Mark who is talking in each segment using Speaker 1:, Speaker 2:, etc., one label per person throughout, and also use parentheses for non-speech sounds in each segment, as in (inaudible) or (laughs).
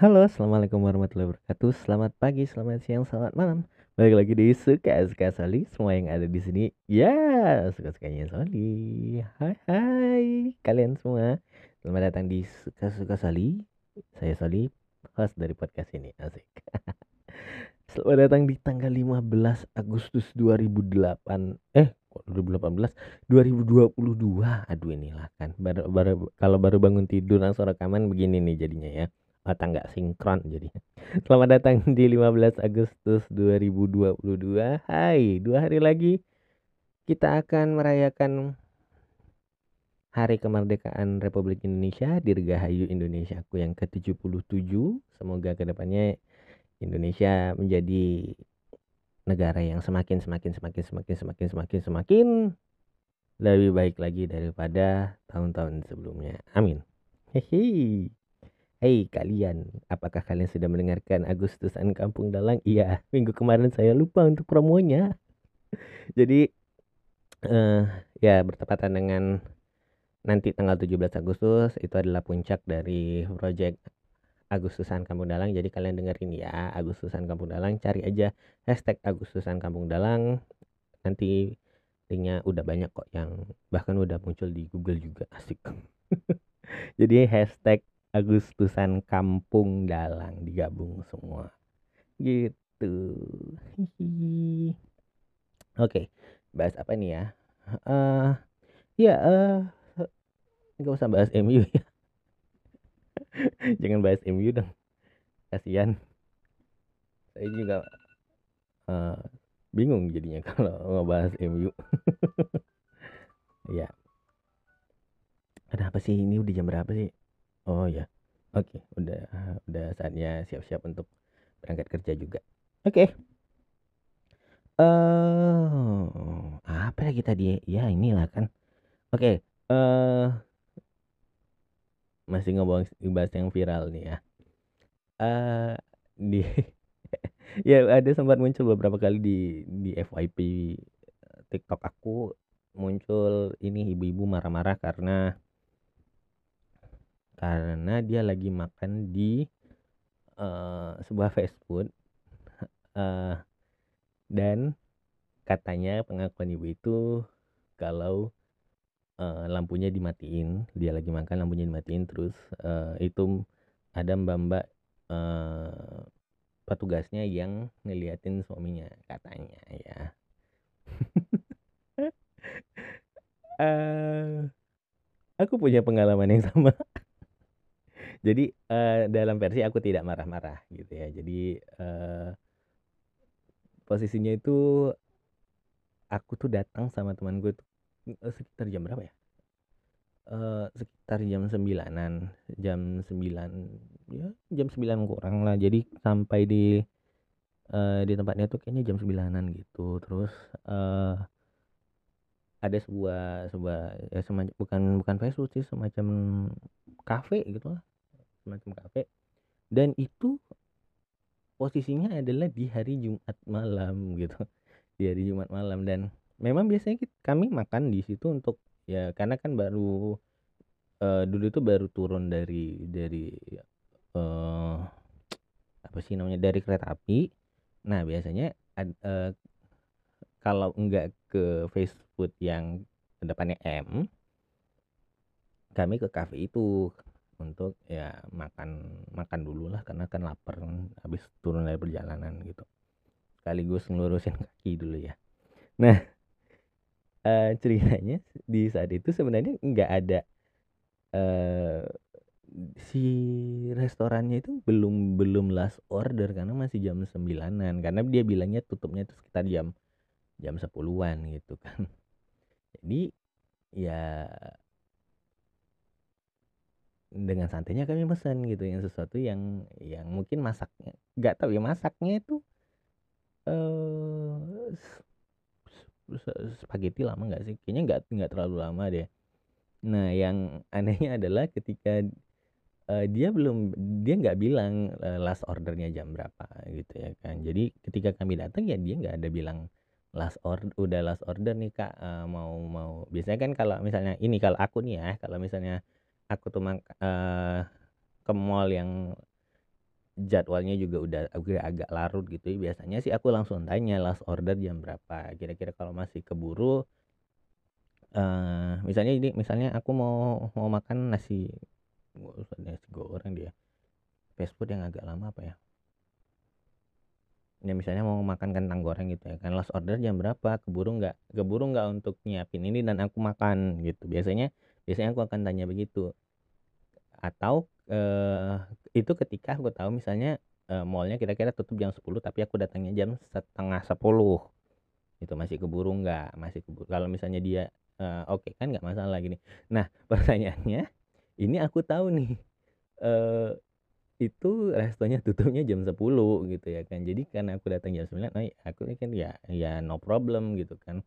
Speaker 1: Halo, assalamualaikum warahmatullahi wabarakatuh. Selamat pagi, selamat siang, selamat malam. Balik lagi di suka suka Soli. Semua yang ada di sini, ya suka sukanya Soli. Hai hai kalian semua. Selamat datang di suka suka Soli. Saya Soli, host dari podcast ini. Asik. (laughs) Selamat datang di tanggal 15 Agustus 2008. Eh, 2018 2022 aduh inilah kan baru, baru kalau baru bangun tidur langsung rekaman begini nih jadinya ya mata nggak sinkron jadi (laughs) selamat datang di 15 Agustus 2022 Hai dua hari lagi kita akan merayakan Hari Kemerdekaan Republik Indonesia Dirgahayu Indonesiaku yang ke-77 semoga ke depannya Indonesia menjadi negara yang semakin semakin semakin semakin semakin semakin semakin lebih baik lagi daripada tahun-tahun sebelumnya. Amin. Hehe. Hei kalian, apakah kalian sudah mendengarkan Agustusan Kampung Dalang? Iya, minggu kemarin saya lupa untuk promonya. (laughs) Jadi uh, ya bertepatan dengan nanti tanggal 17 Agustus itu adalah puncak dari project Agustusan Kampung Dalang. Jadi kalian dengerin ya Agustusan Kampung Dalang. Cari aja hashtag Agustusan Kampung Dalang. Nanti linknya udah banyak kok yang bahkan udah muncul di Google juga asik. (laughs) Jadi hashtag Agustusan Kampung Dalang digabung semua. Gitu. (laughs) Oke, bahas apa nih ya? Uh, ya, uh, nggak usah bahas MU ya. (laughs) Jangan bahas MU dong. Kasihan. Saya juga uh, bingung jadinya (laughs) kalau ngebahas MU ya. Kenapa sih? Ini udah jam berapa sih oh ya oke udah udah saatnya siap-siap untuk berangkat kerja juga. Oke. Uh, apa lagi tadi? Ya inilah kan. Oke uh, masih ngomong bahas yang viral nih ya. Uh, di (laughs) ya ada sempat muncul beberapa kali di di FYP TikTok aku muncul ini ibu-ibu marah-marah karena karena dia lagi makan di uh, sebuah fast food uh, (laughs) dan katanya pengakuan ibu itu kalau uh, lampunya dimatiin dia lagi makan lampunya dimatiin terus uh, itu ada mbak-mbak uh, petugasnya yang ngeliatin suaminya katanya ya. Uh, (laughs) aku punya pengalaman yang sama (laughs) jadi uh, dalam versi aku tidak marah-marah gitu ya jadi uh, posisinya itu aku tuh datang sama teman gue tuh uh, sekitar jam berapa ya? Uh, sekitar jam sembilanan, jam sembilan ya jam sembilan kurang lah. Jadi sampai di uh, di tempatnya tuh kayaknya jam sembilanan gitu. Terus uh, ada sebuah sebuah ya semacam bukan bukan fast food sih semacam kafe gitu lah semacam kafe. Dan itu posisinya adalah di hari Jumat malam (laughs) gitu. Di hari Jumat malam. Dan memang biasanya kita, kami makan di situ untuk ya karena kan baru uh, dulu itu baru turun dari dari uh, apa sih namanya dari kereta api. Nah biasanya ad, uh, kalau enggak ke fast food yang depannya M kami ke cafe itu untuk ya makan makan dulu lah karena kan lapar habis turun dari perjalanan gitu. Sekaligus ngelurusin kaki dulu ya. Nah uh, (laughs) ceritanya di saat itu sebenarnya nggak ada uh, si restorannya itu belum belum last order karena masih jam sembilanan. Karena dia bilangnya tutupnya itu sekitar jam jam sepuluhan gitu kan. (laughs) Jadi ya dengan santainya kami pesan gitu yang sesuatu yang yang mungkin masaknya nggak tahu ya masaknya itu eh spaghetti lama nggak sih? Kayaknya nggak nggak terlalu lama deh. Nah yang anehnya adalah ketika uh, dia belum dia nggak bilang uh, last ordernya jam berapa gitu ya kan. Jadi ketika kami datang ya dia nggak ada bilang last order udah last order nih kak uh, mau mau. Biasanya kan kalau misalnya ini kalau aku nih ya kalau misalnya aku tuh uh, ke mall yang jadwalnya juga udah agak agak larut gitu. Ya, biasanya sih aku langsung tanya last order jam berapa? Kira-kira kalau masih keburu uh, misalnya ini misalnya aku mau mau makan nasi nasi goreng dia fast food yang agak lama apa ya? Ya misalnya mau makan kentang goreng gitu ya kan last order jam berapa? Keburu nggak keburu nggak untuk nyiapin ini dan aku makan gitu. Biasanya biasanya aku akan tanya begitu. Atau eh, itu ketika aku tahu misalnya eh, mallnya kira-kira tutup jam 10 tapi aku datangnya jam setengah 10 itu masih keburu nggak? Masih keburu. Kalau misalnya dia eh, oke okay, kan nggak masalah gini. Nah (laughs) pertanyaannya ini aku tahu nih eh, itu restonya tutupnya jam 10 gitu ya kan. Jadi karena aku datang jam 9 nah aku kan ya ya no problem gitu kan.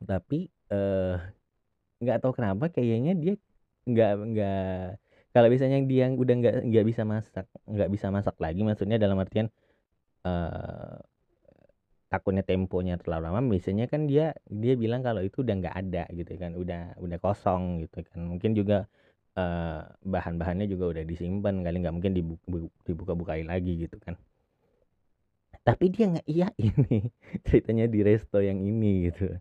Speaker 1: Tapi eh nggak tahu kenapa kayaknya dia nggak nggak kalau misalnya dia udah nggak nggak bisa masak nggak bisa masak lagi maksudnya dalam artian eh takutnya temponya terlalu lama biasanya kan dia dia bilang kalau itu udah nggak ada gitu kan udah udah kosong gitu kan. Mungkin juga uh, bahan-bahannya juga udah disimpan kali nggak mungkin dibuka-bukain lagi gitu kan. Tapi dia nggak iya ini (laughs) ceritanya di resto yang ini gitu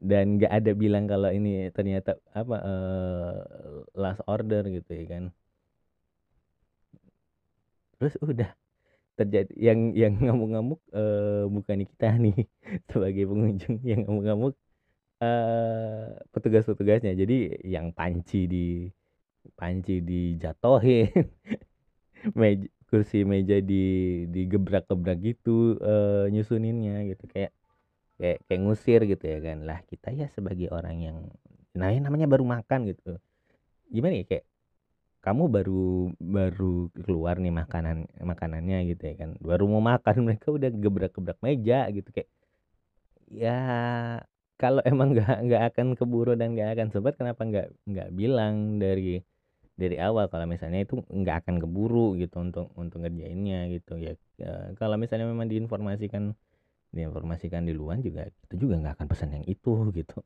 Speaker 1: dan nggak ada bilang kalau ini ternyata apa uh, last order gitu ya kan. Terus udah terjadi yang yang ngamuk-ngamuk uh, bukan kita (laughs) nih sebagai pengunjung yang ngamuk-ngamuk uh, petugas-petugasnya. Jadi yang panci di panci dijatohin (laughs) meja kursi meja di digebrak-gebrak gitu uh, nyusuninnya gitu. Kayak kayak kayak ngusir gitu ya kan. Lah kita ya sebagai orang yang nah yang namanya baru makan gitu. Gimana ya kayak kamu baru baru keluar nih makanan makanannya gitu ya kan. Baru mau makan (laughs) mereka udah gebrak-gebrak meja gitu kayak ya kalau emang nggak nggak akan keburu dan nggak akan sempat kenapa nggak nggak bilang dari dari awal kalau misalnya itu nggak akan keburu gitu untuk untuk ngerjainnya gitu ya, ya kalau misalnya memang diinformasikan diinformasikan di luar juga itu juga nggak akan pesan yang itu (laughs) gitu.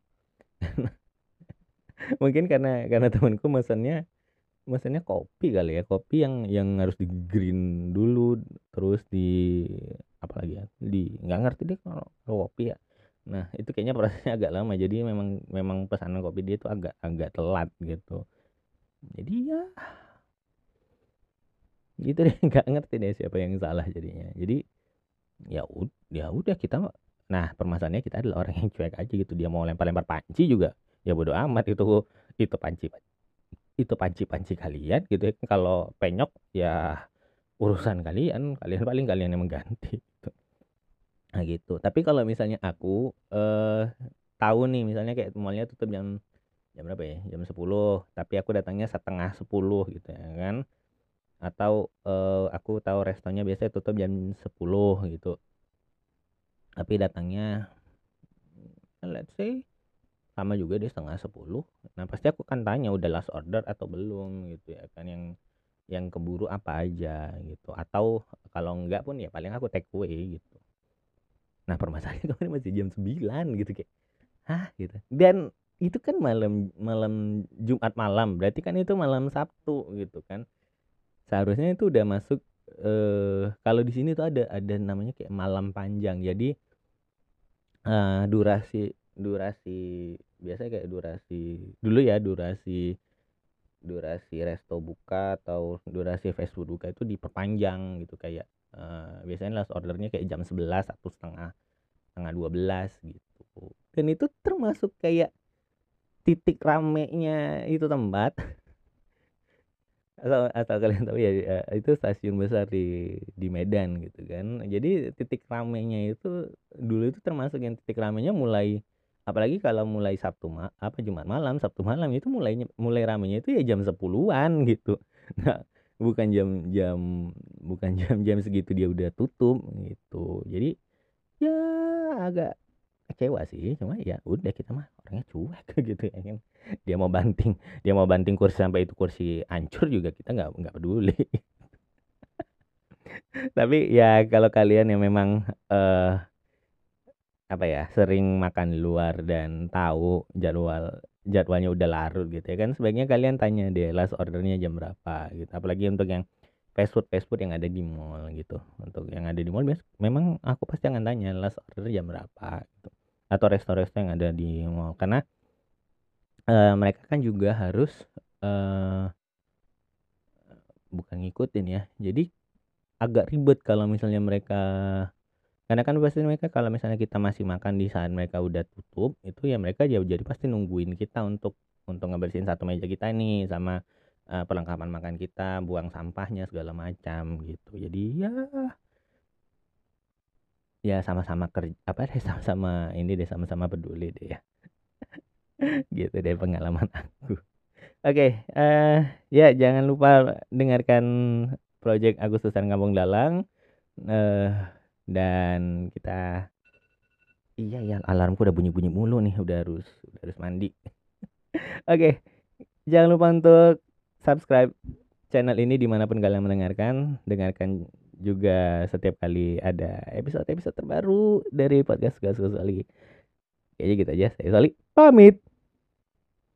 Speaker 1: Mungkin karena karena temanku mesennya mesennya kopi kali ya kopi yang yang harus di green dulu terus di apa lagi ya di nggak ngerti deh kalau kopi ya. Nah itu kayaknya prosesnya agak lama jadi memang memang pesanan kopi dia itu agak agak telat gitu. Jadi ya gitu deh (laughs) nggak ngerti deh siapa yang salah jadinya. Jadi ya udah ya udah kita nah permasalahannya kita adalah orang yang cuek aja gitu. Dia mau lempar-lempar panci juga ya bodo amat itu. Itu panci itu panci-panci kalian gitu ya. Kalau penyok ya urusan kalian kalian paling kalian yang mengganti gitu. nah gitu. Tapi kalau misalnya aku eh tahu nih misalnya kayak mallnya tutup jam jam berapa ya? Jam 10 tapi aku datangnya setengah 10 gitu ya kan atau uh, aku tahu restonya biasanya tutup jam 10 gitu. Tapi datangnya let's say sama juga di setengah 10 nah pasti aku kan tanya udah last order atau belum? Gitu ya kan yang yang keburu apa aja gitu. Atau kalau enggak pun ya paling aku take away gitu. Nah permasalahannya (laughs) kemarin masih jam 9 gitu kayak hah? Gitu. Dan itu kan malam malam Jumat malam. Berarti kan itu malam Sabtu gitu kan seharusnya itu udah masuk eh kalau di sini tuh ada ada namanya kayak malam panjang. Jadi eh, durasi durasi biasanya kayak durasi dulu ya durasi durasi resto buka atau durasi fast food buka itu diperpanjang gitu. Kayak uh, biasanya last ordernya kayak jam 11 atau setengah setengah 12 gitu. Dan itu termasuk kayak titik ramenya itu tempat (laughs) atau atau kalian tahu ya eh, itu stasiun besar di di Medan gitu kan. Jadi titik ramenya itu dulu itu termasuk yang titik ramenya mulai apalagi kalau mulai Sabtu ma apa Jumat malam Sabtu malam itu mulainya mulai ramenya itu ya jam sepuluhan gitu. (laughs) Nah bukan jam jam bukan jam jam segitu dia udah tutup gitu. Jadi ya agak kecewa sih cuma ya udah kita mah orangnya cuek (laughs) gitu ya kan. Dia mau banting dia mau banting kursi sampai itu kursi hancur juga kita nggak nggak peduli. (laughs) Tapi ya kalau kalian yang memang uh, apa ya sering makan di luar dan tahu jadwal jadwalnya udah larut gitu ya kan sebaiknya kalian tanya deh last ordernya jam berapa gitu. Apalagi untuk yang fast food fast food yang ada di mall gitu. Untuk yang ada di mall memang aku pasti akan tanya last order jam berapa gitu atau resto-resto yang ada di mall. Karena uh, mereka kan juga harus uh, bukan ngikutin ya. Jadi agak ribet kalau misalnya mereka karena kan pasti mereka kalau misalnya kita masih makan di saat mereka udah tutup itu ya mereka jauh jadi pasti nungguin kita untuk untuk ngebersihin satu meja kita nih sama uh, perlengkapan makan kita buang sampahnya segala macam gitu. Jadi ya ya sama-sama kerja apa deh (laughs) sama-sama ini deh sama-sama peduli deh ya. (laughs) Gitu deh pengalaman aku. Oke okay, uh, eh, ya jangan lupa dengarkan project Agustusan Kampung Dalang. Uh, dan kita iya ya alarmku udah bunyi-bunyi mulu nih udah harus udah harus mandi. (laughs) Oke okay. jangan lupa untuk subscribe channel ini di mana pun kalian mendengarkan. Dengarkan juga setiap kali ada episode-episode terbaru dari podcast Gas Gas Soli kayaknya gitu aja. Saya Soli pamit